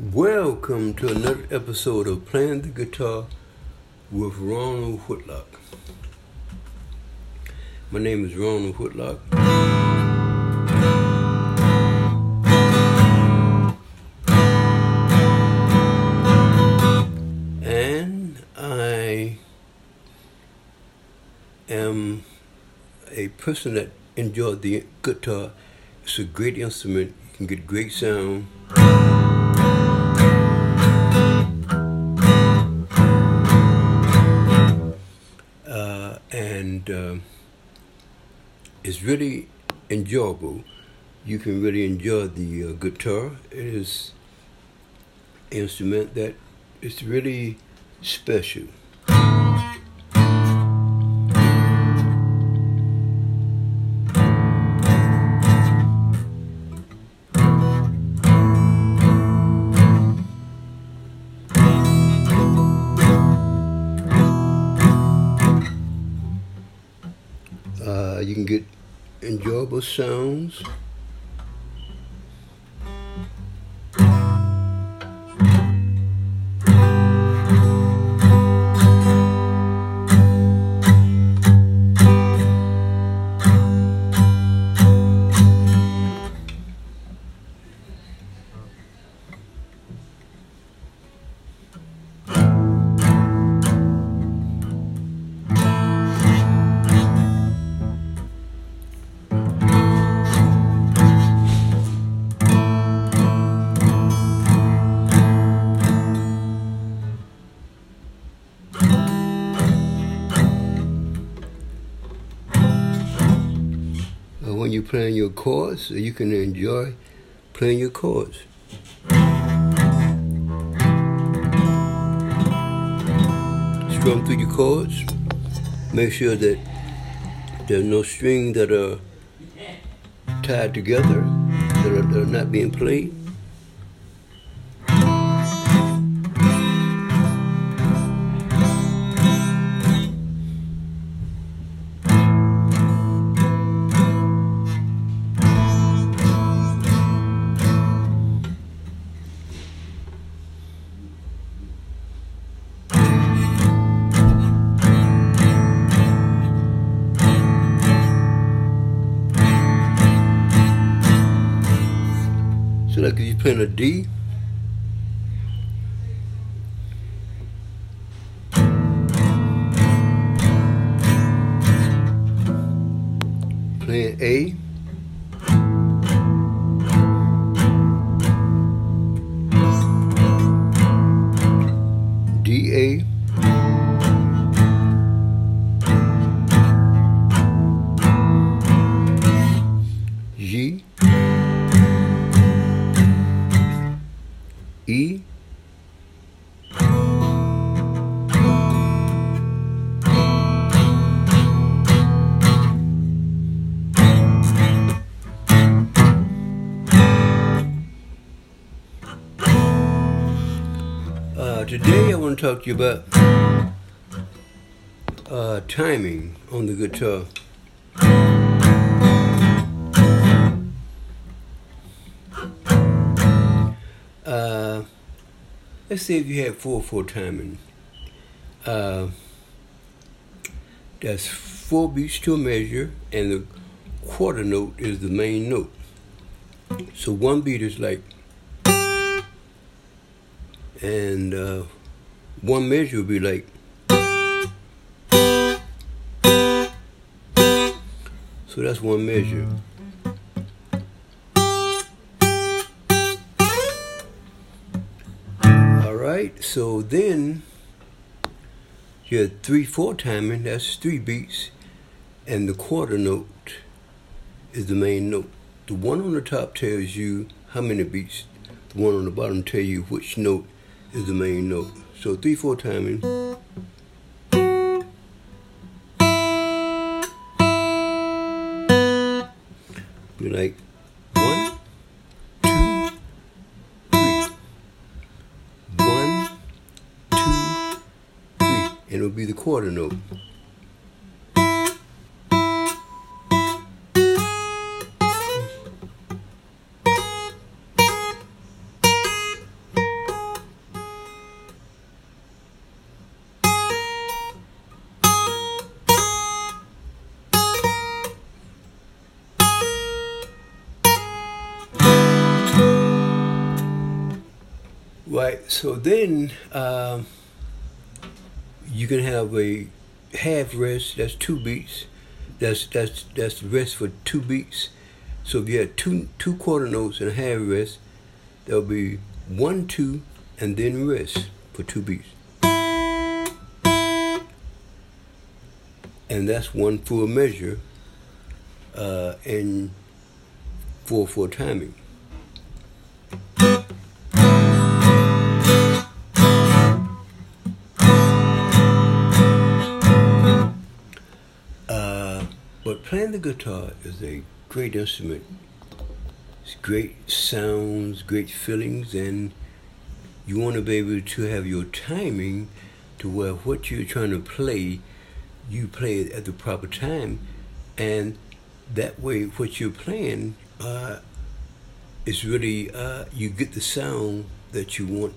Welcome to another episode of Playing the Guitar with Ronald Whitlock. My name is Ronald Whitlock. And I am a person that enjoyed the guitar. It's a great instrument. You can get great sound. Uh, it's really enjoyable. You can really enjoy the uh, guitar. It is instrument that is really special. Enjoyable sounds. You're playing your chords, uh, you can enjoy playing your chords. Strum through your chords. Make sure that there's no strings that are tied together that are, that are not being played. So if you're playing a D, playing A, D A, today I want to talk to you about uh, timing on the guitar. Uh, let's say if you have four four timing. Uh, that's four beats to a measure, and the quarter note is the main note. So one beat is like, and uh, one measure would be like. So that's one measure. All right, so then you have three four timing, that's three beats, and the quarter note is the main note. The one on the top tells you how many beats, the one on the bottom tell you which note is the main note. So three four timing. Be like one, two, three. One, two, three. And it'll be the quarter note. Right. So then um, you can have a half rest. That's two beats. That's that's that's rest for two beats. So if you had two two quarter notes and a half rest, there'll be one two and then rest for two beats. And that's one full measure uh, and four four timing. Playing the guitar is a great instrument. It's great sounds, great feelings, and you want to be able to have your timing to where what you're trying to play, you play it at the proper time, and that way, what you're playing uh, is really uh, you get the sound that you want,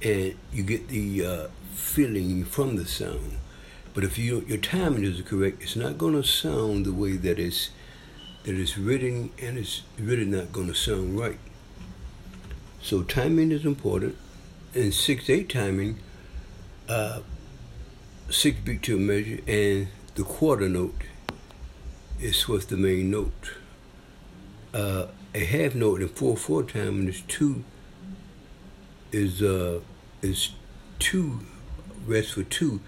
and you get the uh, feeling from the sound. But if you, your timing is correct, it's not going to sound the way that it's that is written and it's really not going to sound right. So timing is important. And 6-8 timing, uh, 6 beat to a measure, and the quarter note is what's the main note. Uh, a half note in 4-4 timing is 2 is uh is 2 rest for 2,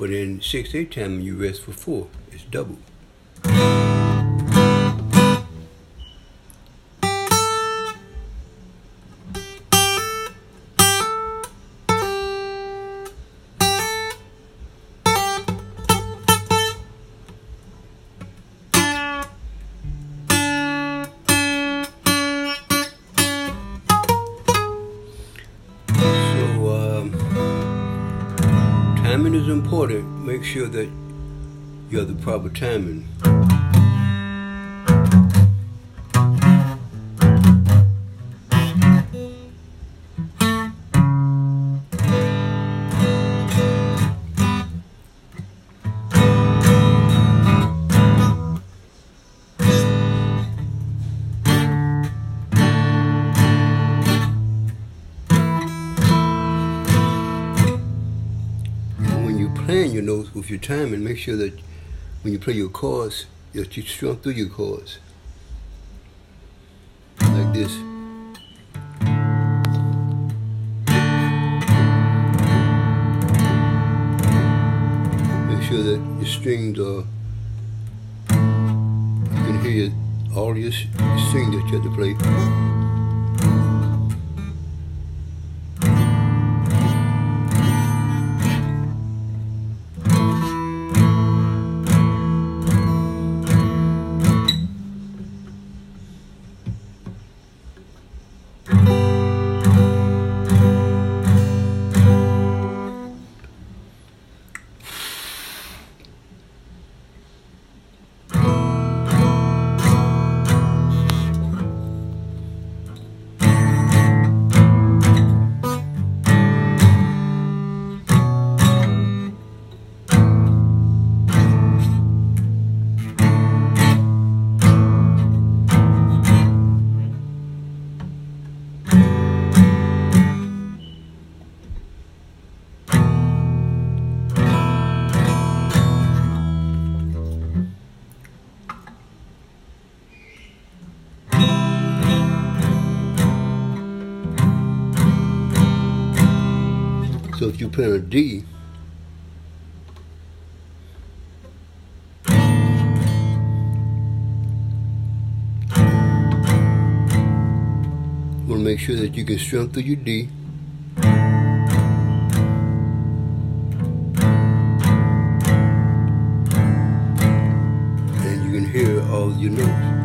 but in 6-8 time, you rest for 4. It's double. Important. Make sure that you have the proper timing. Playing your notes with your timing, make sure that when you play your chords, that you strum through your chords. Like this. Make sure that your strings are, you can hear all your strings that you have to play. So if you play a D, want to make sure that you can strum through your D. And you can hear all your notes.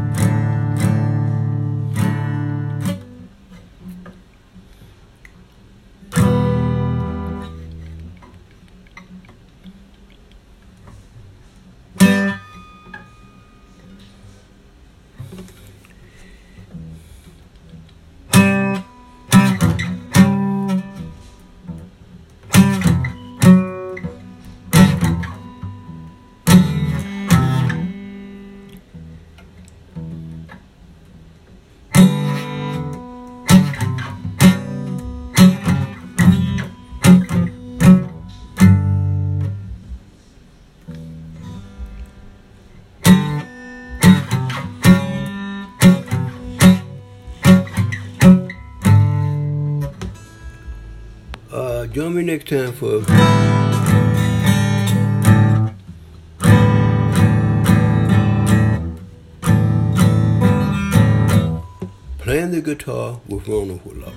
Join me next time for playing the guitar with Ronald Whitlock.